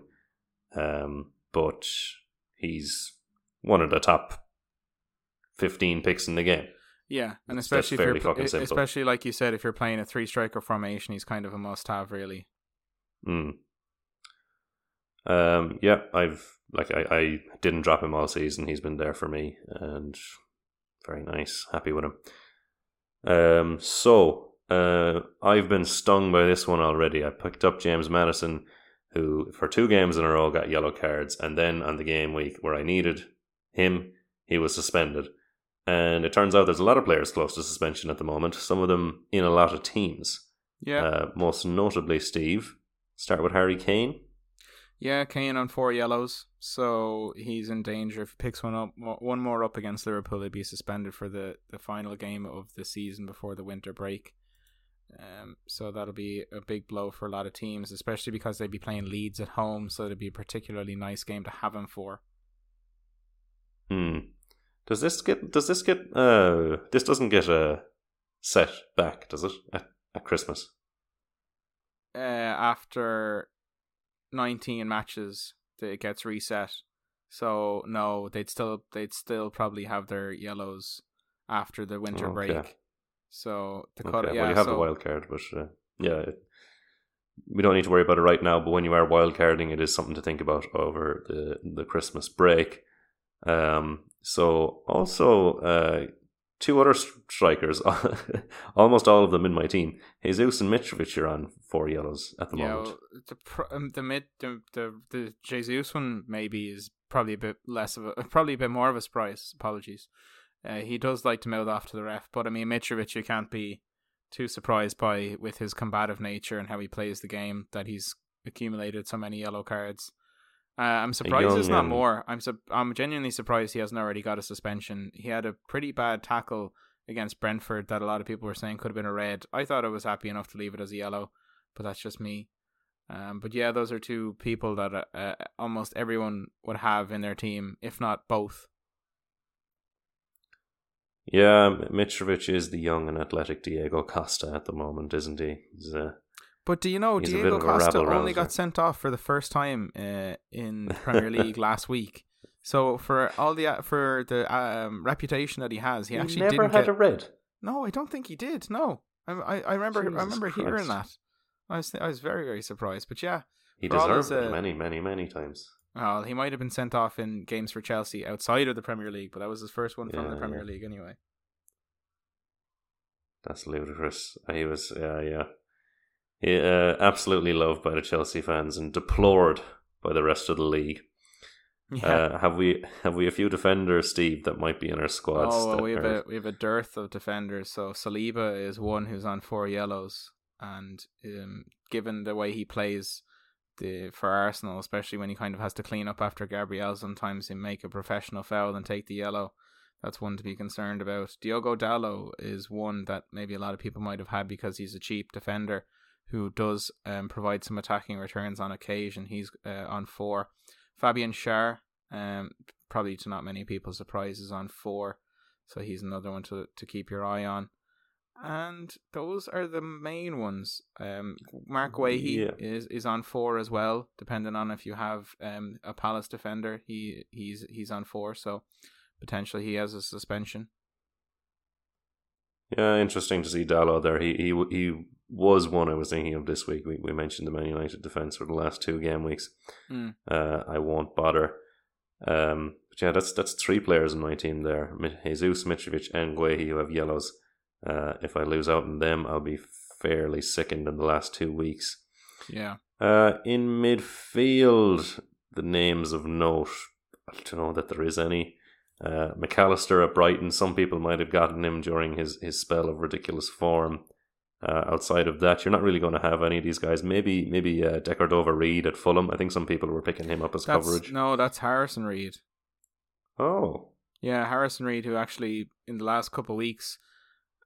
Um, but he's one of the top fifteen picks in the game. Yeah, and That's- especially if you're, fucking pl- simple. especially like you said, if you're playing a three striker formation, he's kind of a must have, really. Mm. Um. Yeah, I've like I, I didn't drop him all season. He's been there for me, and very nice. Happy with him. Um. So, uh, I've been stung by this one already. I picked up James Maddison, who for two games in a row got yellow cards, and then on the game week where I needed him, he was suspended. And it turns out there's a lot of players close to suspension at the moment. Some of them in a lot of teams. Yeah, Uh, most notably, Steve. Start with Harry Kane. yeah. Kane on four yellows, so he's in danger. If he picks one up, one more up against Liverpool, he'd be suspended for the the final game of the season before the winter break. Um, so that'll be a big blow for a lot of teams, especially because they'd be playing Leeds at home. So it'd be a particularly nice game to have him for. Hmm. Does this get? Does this get? Uh, this doesn't get uh, set back, does it? At, at Christmas. uh, after 19 matches it gets reset. So no, they'd still they'd still probably have their yellows after the winter Okay. break. So the Okay. yeah, well, you have so, the wild card, but uh, yeah, it, we don't need to worry about it right now. But when you are wild carding, it is something to think about over the the Christmas break. Um. So also, uh, two other strikers, almost all of them in my team. Jesus and Mitrovic are on four yellows at the yeah, moment. well, the pr- um, the mid the, the the Jesus one maybe is probably a bit less of a probably a bit more of a surprise. Apologies. Uh, he does like to mouth off to the ref, but I mean Mitrovic, you can't be too surprised by with his combative nature and how he plays the game that he's accumulated so many yellow cards. Uh, I'm surprised there's not more. I'm su- I'm genuinely surprised he hasn't already got a suspension. He had a pretty bad tackle against Brentford that a lot of people were saying could have been a red. I thought I was happy enough to leave it as a yellow, but that's just me. Um, but yeah, those are two people that uh, uh, almost everyone would have in their team, if not both. Yeah, Mitrovic is the young and athletic Diego Costa at the moment, isn't he? He's, uh, But do you know He's Diego Costa only rabble-rouser. got sent off for the first time uh, in Premier League last week. So for all the uh, for the um, reputation that he has, he, actually never didn't had get. a red. No, I don't think he did. No, I I, I remember I Jesus remember hearing that. I was I was very very surprised. But yeah, He For deserved his, it uh, many, many, many times. well, he might have been sent off in games for Chelsea outside of the Premier League, but that was his first one from the Premier yeah. League anyway. That's ludicrous. He was, yeah, yeah. Uh, absolutely loved by the Chelsea fans and deplored by the rest of the league. Yeah. Uh, have we have we a few defenders, Steve, that might be in our squads? Oh, well, we have are- a we have a dearth of defenders. So Saliba is one who's on four yellows, and um, given the way he plays, the for Arsenal, especially when he kind of has to clean up after Gabriel, sometimes he make a professional foul and take the yellow. That's one to be concerned about. Diogo Dalot is one that maybe a lot of people might have had because he's a cheap defender who does um, provide some attacking returns on occasion. He's uh, on four. Fabian Schär, um, probably to not many people's surprise, is on four. So he's another one to, to keep your eye on. And those are the main ones. Um, Marc Guehi Yeah. is, is on four as well, depending on if you have um, a Palace defender. He he's he's on four, so potentially he has a suspension. Yeah, interesting to see Dalot there. He he he was one I was thinking of this week. We we mentioned the Man United defense for the last two game weeks. Mm. Uh, I won't bother. Um, but yeah, that's that's three players in my team there: Jesus, Mitrovic, and Guehi, who have yellows. Uh, if I lose out on them, I'll be fairly sickened in the last two weeks. Yeah. Uh, in midfield, the names of note. I don't know that there is any. Uh, Mac Allister at Brighton. Some people might have gotten him during his, his spell of ridiculous form. Uh, outside of that, you're not really going to have any of these guys. Maybe maybe uh, Decordova-Reid at Fulham. I think some people were picking him up as That's, coverage. No, that's Harrison Reed. Oh, Yeah, Harrison Reed, who actually in the last couple of weeks,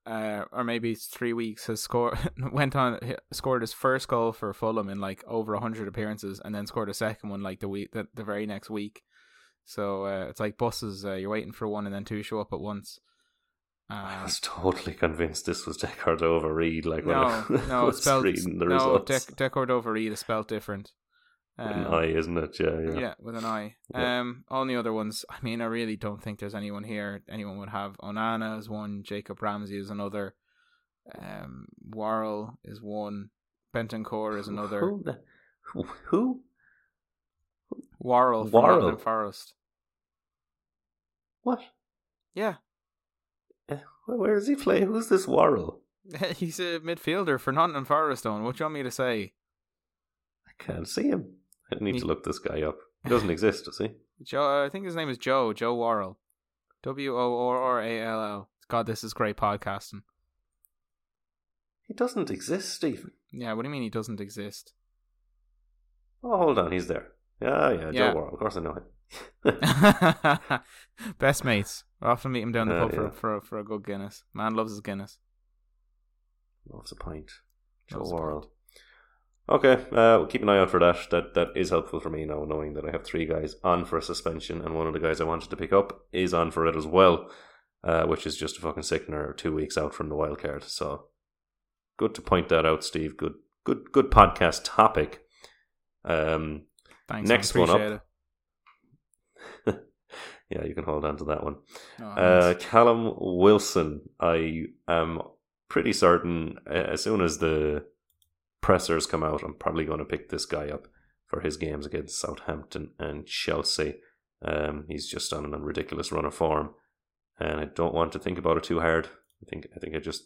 uh, or maybe three weeks, has scored went on scored his first goal for Fulham in like over hundred appearances, and then scored a second one like the week the, the very next week. So uh, it's like buses. Uh, you're waiting for one, and then two show up at once. I Uh, was totally convinced this was Decordova-Reid. Like when no, I no, was it's spelled reading the no. results. Dec- Decordova Reed is spelled different. With an Um, eye, isn't it? Yeah, yeah. Yeah, with an eye. Yeah. Um, all the other ones. I mean, I really don't think there's anyone here. Anyone would have Onana is one. Jacob Ramsey is another. Um, Worrall is one. Bentancur is another. Who? Who? who? Worrall from? Nottingham Forest. What? Yeah, Where does he play? Who's this Worrall? he's a midfielder for Nottingham Forest. Don, what do you want me to say? I can't see him. I need He- to look this guy up. He doesn't exist, does he? Joe, uh, I think his name is Joe. Joe Worrall. W O R R A L L. God, this is great podcasting. He doesn't exist, Stephen. Yeah, what do you mean he doesn't exist? Oh, hold on, he's there. Yeah, yeah, Yeah. Joe Worrall. Of course I know him. Best mates. I often meet him down the Uh, pub for, yeah. for for a good Guinness. Man loves his Guinness. Loves a pint. Joe Worrall. Okay, uh, we'll keep an eye out for that. That that is helpful for me now, knowing that I have three guys on for a suspension, and one of the guys I wanted to pick up is on for it as well, uh, which is just a fucking sickener, two weeks out from the wild card. So good to point that out, Steve. Good, good, good podcast topic. Um, Thanks. Next one up. Appreciate yeah, you can hold on to that one. Oh, Uh, nice. Callum Wilson, I am pretty certain uh, as soon as the pressers come out, I'm probably going to pick this guy up for his games against Southampton and Chelsea. Um, he's just on a ridiculous run of form, and I don't want to think about it too hard. I think I think I just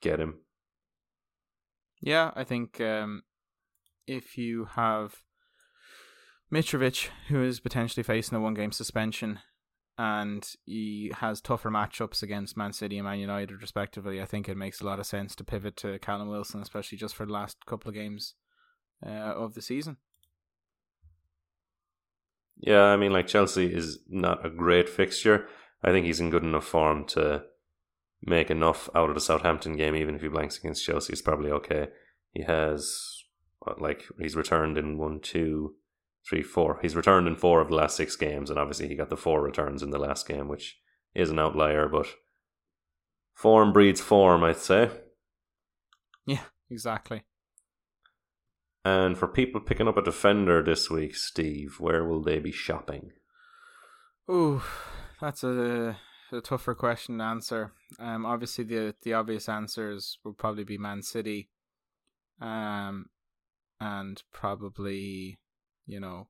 get him. yeah, I think um, if you have Mitrovic, who is potentially facing a one game suspension, and he has tougher matchups against Man City and Man United, respectively, I think it makes a lot of sense to pivot to Callum Wilson, especially just for the last couple of games uh, of the season. Yeah, I mean, like Chelsea is not a great fixture. I think he's in good enough form to make enough out of the Southampton game, even if he blanks against Chelsea. It's probably okay. He has, like, he's returned in one, two, three, four. He's returned in four of the last six games, and obviously he got the four returns in the last game, which is an outlier, but form breeds form, I'd say. Yeah, exactly. And for people picking up a defender this week, Steve, where will they be shopping? Ooh, that's a, a tougher question to answer. Um, obviously the the obvious answers would probably be Man City, um, and probably, you know,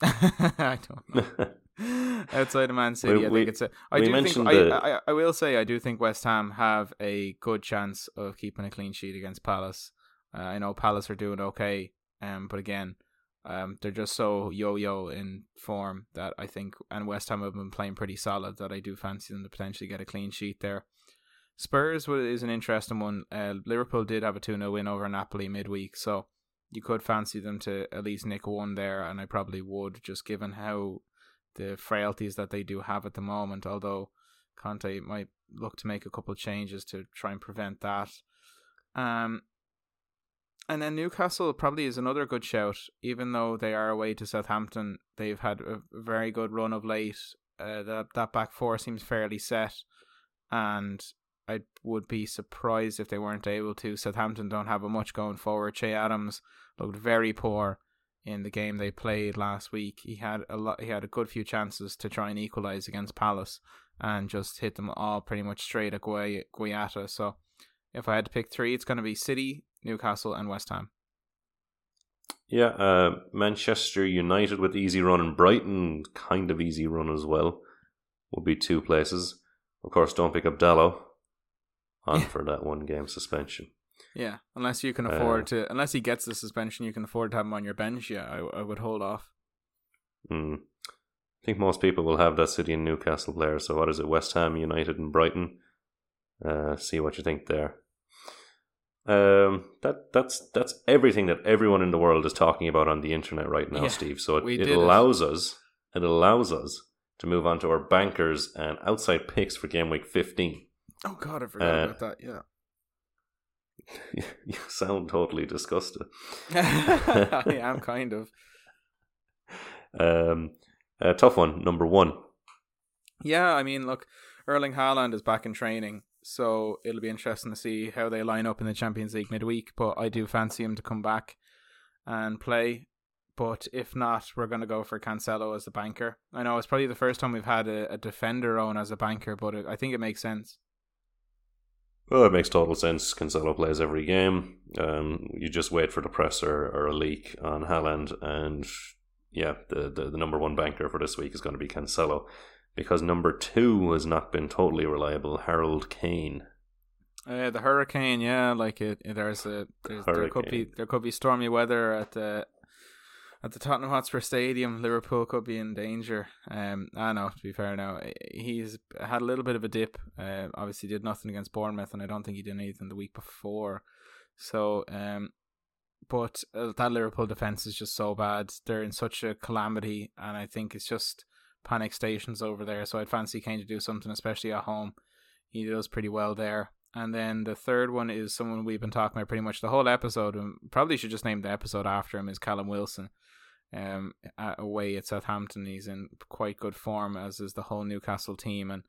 I don't know. Outside of Man City, We- I we- think it's a. I we do think mentioned I, the- I. I will say I do think West Ham have a good chance of keeping a clean sheet against Palace. Uh, I know Palace are doing okay, um, but again, um, they're just so yo-yo in form that I think, and West Ham have been playing pretty solid that I do fancy them to potentially get a clean sheet there. Spurs is an interesting one. Uh, Liverpool did have a 2 0 win over Napoli midweek, so you could fancy them to at least nick one there, and I probably would, just given how the frailties that they do have at the moment. Although Conte might look to make a couple of changes to try and prevent that. Um, and then Newcastle probably is another good shout, even though they are away to Southampton. They've had a very good run of late. Uh, that that back four seems fairly set, and I would be surprised if they weren't able to. Southampton don't have a much going forward. Che Adams looked very poor in the game they played last week. He had a lot. He had a good few chances to try and equalize against Palace, and just hit them all pretty much straight at Guay- Guaita. So, if I had to pick three, it's going to be City, Newcastle, and West Ham. Yeah, uh, Manchester United with easy run and Brighton kind of easy run as well would be two places. Of course, don't pick up Dalot on Yeah. for that one game suspension. Yeah, unless you can afford uh, to, unless he gets the suspension, you can afford to have him on your bench. Yeah, I, I would hold off. Hmm. I think most people will have that City and Newcastle player. So what is it? West Ham, United, and Brighton. Uh, see what you think there. Um, that that's that's everything that everyone in the world is talking about on the internet right now, yeah, Steve. So it, it allows it. us it allows us to move on to our bankers and outside picks for game week fifteen. Oh God, I forgot uh, about that. Yeah. you sound totally disgusted. I am kind of. Um, a tough one, number one. Yeah, I mean, look, Erling Haaland is back in training, so it'll be interesting to see how they line up in the Champions League midweek. But I do fancy him to come back and play. But if not, we're going to go for Cancelo as the banker. I know it's probably the first time we've had a, a defender on as a banker, but it, I think it makes sense. Well, it makes total sense. Cancelo plays every game. Um, you just wait for the presser or a leak on Haaland, and yeah, the, the, the number one banker for this week is going to be Cancelo because number two has not been totally reliable. Harold Kane. Uh, the hurricane, yeah, like it. There's a there's, there could be there could be stormy weather at the at the Tottenham Hotspur Stadium. Liverpool could be in danger. Um, I know to be fair now, he's had a little bit of a dip. Uh, obviously did nothing against Bournemouth, and I don't think he did anything the week before. So um, but uh, that Liverpool defense is just so bad. They're in such a calamity, and I think it's just panic stations over there. So I'd fancy Kane to do something, especially at home. He does pretty well there. And then the third one is someone we've been talking about pretty much the whole episode, and probably should just name the episode after him. Is Callum Wilson? Um, away at Southampton, he's in quite good form, as is the whole Newcastle team, and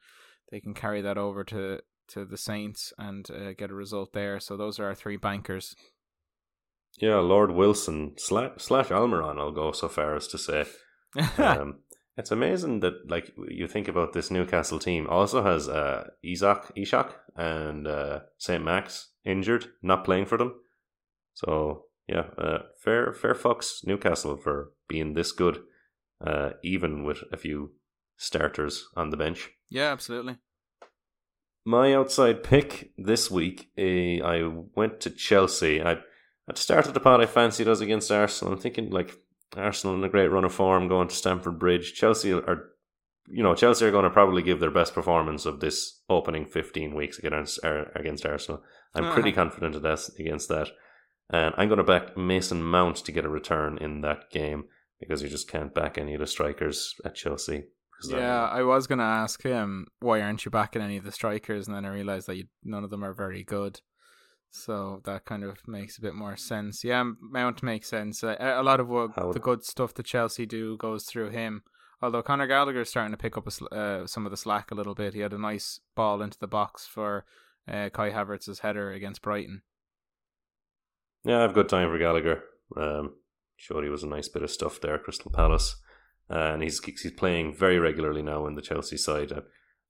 they can carry that over to to the Saints and uh, get a result there. So those are our three bankers. Yeah, Lord Wilson slash, slash Almiron, I'll go so far as to say. um, it's amazing that like you think about this Newcastle team also has uh, Isak, Ishak and uh, Saint Max injured, not playing for them. So yeah, uh, fair fair fucks Newcastle for being this good, uh, even with a few starters on the bench. Yeah, absolutely. My outside pick this week, uh, I went to Chelsea. I at the start of the pod, I fancied us against Arsenal. I'm thinking like Arsenal in a great run of form going to Stamford Bridge. Chelsea are, you know, Chelsea are going to probably give their best performance of this opening 15 weeks against against Arsenal. I'm uh-huh. pretty confident of that against that, and I'm going to back Mason Mount to get a return in that game because you just can't back any of the strikers at Chelsea. Yeah, I was going to ask him why aren't you backing any of the strikers, and then I realized that you, none of them are very good. So that kind of makes a bit more sense. Yeah, Mount makes sense. A, a lot of what the good stuff that Chelsea do goes through him. Although Conor Gallagher is starting to pick up a, uh, some of the slack a little bit. He had a nice ball into the box for uh, Kai Havertz's header against Brighton. Yeah, I have good time for Gallagher. Um, sure, he was a nice bit of stuff there, Crystal Palace, uh, and he's he's playing very regularly now in the Chelsea side. Uh,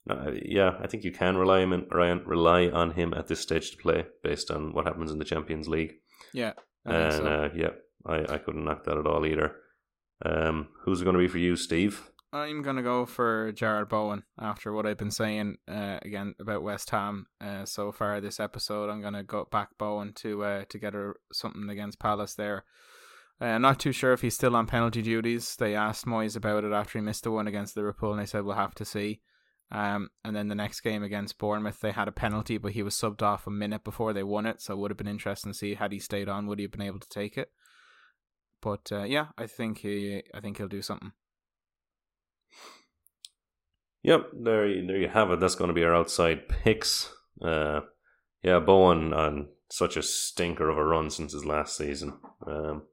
uh, yeah, I think you can rely on Ryan rely on him at this stage to play based on what happens in the Champions League. Yeah, and so. uh, yeah, I, I couldn't knock that at all either. Um, who's it going to be for you, Steve? I'm going to go for Jarrod Bowen after what I've been saying uh, again about West Ham uh, so far this episode. I'm going to go back Bowen to uh, to get a, something against Palace there. Uh, not too sure if he's still on penalty duties. They asked Moyes about it after he missed the one against Liverpool, and they said we'll have to see. Um, and then the next game against Bournemouth, they had a penalty, but he was subbed off a minute before they won it. So it would have been interesting to see had he stayed on, would he have been able to take it? But uh, yeah, I think he, I think he'll do something. Yep, there, there you have it. That's going to be our outside picks. Uh, yeah, Bowen on such a stinker of a run since his last season. Um,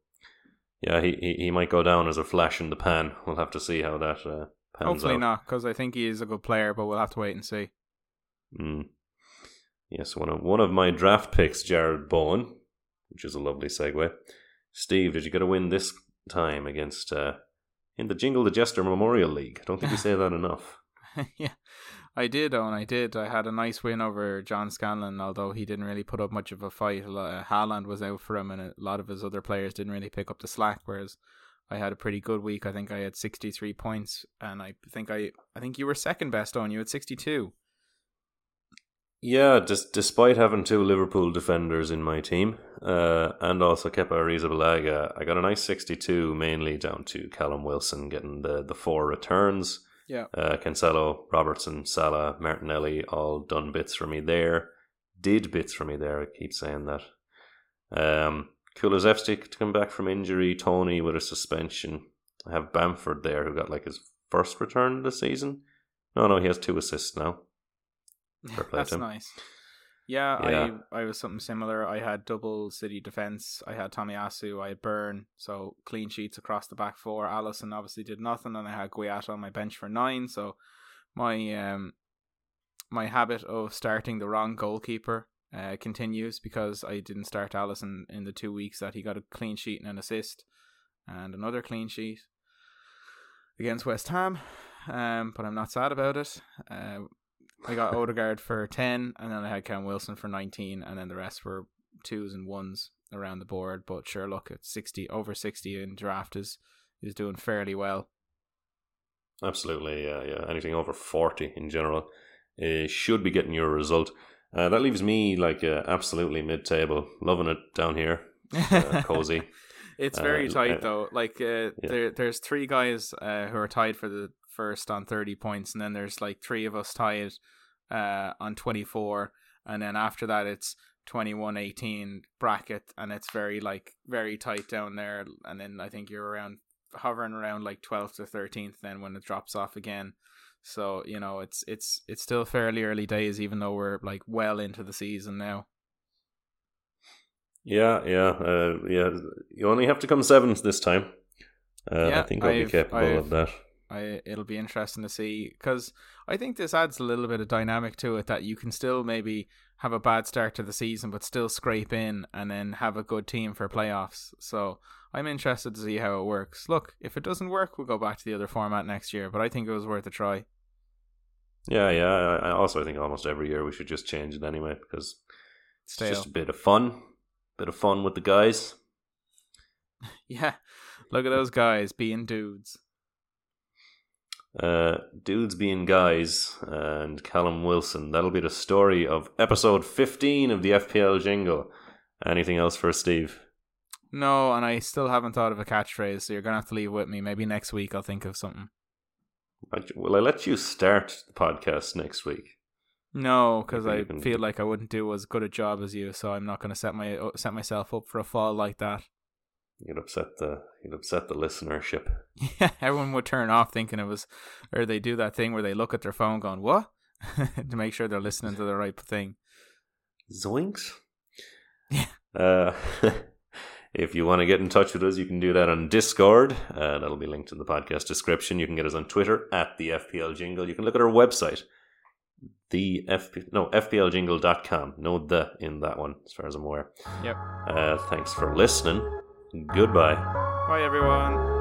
yeah, he, he he might go down as a flash in the pan. We'll have to see how that uh, Hopefully out. not, because I think he is a good player, but we'll have to wait and see. Mm. Yes, one of one of my draft picks, Jarrod Bowen, which is a lovely segue. Steve, did you get a win this time against uh, in the Jingle the Jester Memorial League? I don't think we say that enough. yeah, I did, and I did. I had a nice win over John Scanlon, although he didn't really put up much of a fight. Uh, Haaland was out for him, and a lot of his other players didn't really pick up the slack. Whereas I had a pretty good week. I think I had 63 points, and I think I I think you were second best on. You at 62. Yeah, just despite having two Liverpool defenders in my team, uh, and also Kepa Arrizabalaga, I got a nice 62, mainly down to Callum Wilson getting the, the four returns. Yeah. Uh, Cancelo, Robertson, Salah, Martinelli, all done bits for me there. Did bits for me there, I keep saying that. Um, Kulusevski to come back from injury, Toney with a suspension. I have Bamford there who got like his first return of the season. No, no, he has two assists now. That's him. nice. Yeah, Yeah. I I was something similar. I had double City defense. I had Tomiyasu. I had Burn. So clean sheets across the back four. Alisson obviously did nothing, and I had Guaita on my bench for nine. So my um my habit of starting the wrong goalkeeper uh, continues because I didn't start Alisson in the two weeks that he got a clean sheet and an assist, and another clean sheet against West Ham. Um, but I'm not sad about it. Uh, I got Odegaard for 10, and then I had Cam Wilson for 19, and then the rest were twos and ones around the board. But sure, look, at 60, over 60 in draft is, is doing fairly well. Absolutely, yeah, yeah. Anything over 40 in general uh, should be getting your result. Uh, that leaves me like uh, absolutely mid table, loving it down here, uh, cozy. it's very Uh, tight, uh, though. Like, uh, there, there's three guys uh, who are tied for the first on 30 points, and then there's like three of us tied uh, on 24, and then after that, it's 21 18 bracket and it's very like very tight down there and then i think you're around hovering around like 12th to 13th then when it drops off again so you know it's it's it's still fairly early days even though we're like well into the season now Yeah, yeah, uh, yeah. You only have to come seventh this time. Uh, Yeah, I think I'll be capable I've- of that. I it'll be interesting to see because I think this adds a little bit of dynamic to it that you can still maybe have a bad start to the season but still scrape in and then have a good team for playoffs. So I'm interested to see how it works. Look, if it doesn't work, we'll go back to the other format next year. But I think it was worth a try. Yeah, yeah. I I think almost every year we should just change it anyway because it's Stale. just a bit of fun, bit of fun with the guys. Yeah, look at those guys being dudes. Uh, dudes being guys and Callum Wilson. That'll be the story of episode 15 of the FPL jingle. Anything else for Steve? No, and I still haven't thought of a catchphrase, so you're gonna have to leave with me. Maybe next week I'll think of something. Will I let you start the podcast next week? No, because I feel like I wouldn't do as good a job as you, so I'm not going to set my uh, set myself up for a fall like that. You'd upset the you'd upset the listenership. Yeah, everyone would turn off thinking it was, or they do that thing where they look at their phone going, "What?" to make sure they're listening to the right thing. Zoinks. Yeah. Uh, if you want to get in touch with us, you can do that on Discord. Uh, that'll be linked in the podcast description. You can get us on Twitter at the FPL Jingle. You can look at our website, the FP, no FPLJingle.com. No the in that one, as far as I'm aware. Yep. Uh, thanks for listening. Goodbye. Bye, everyone.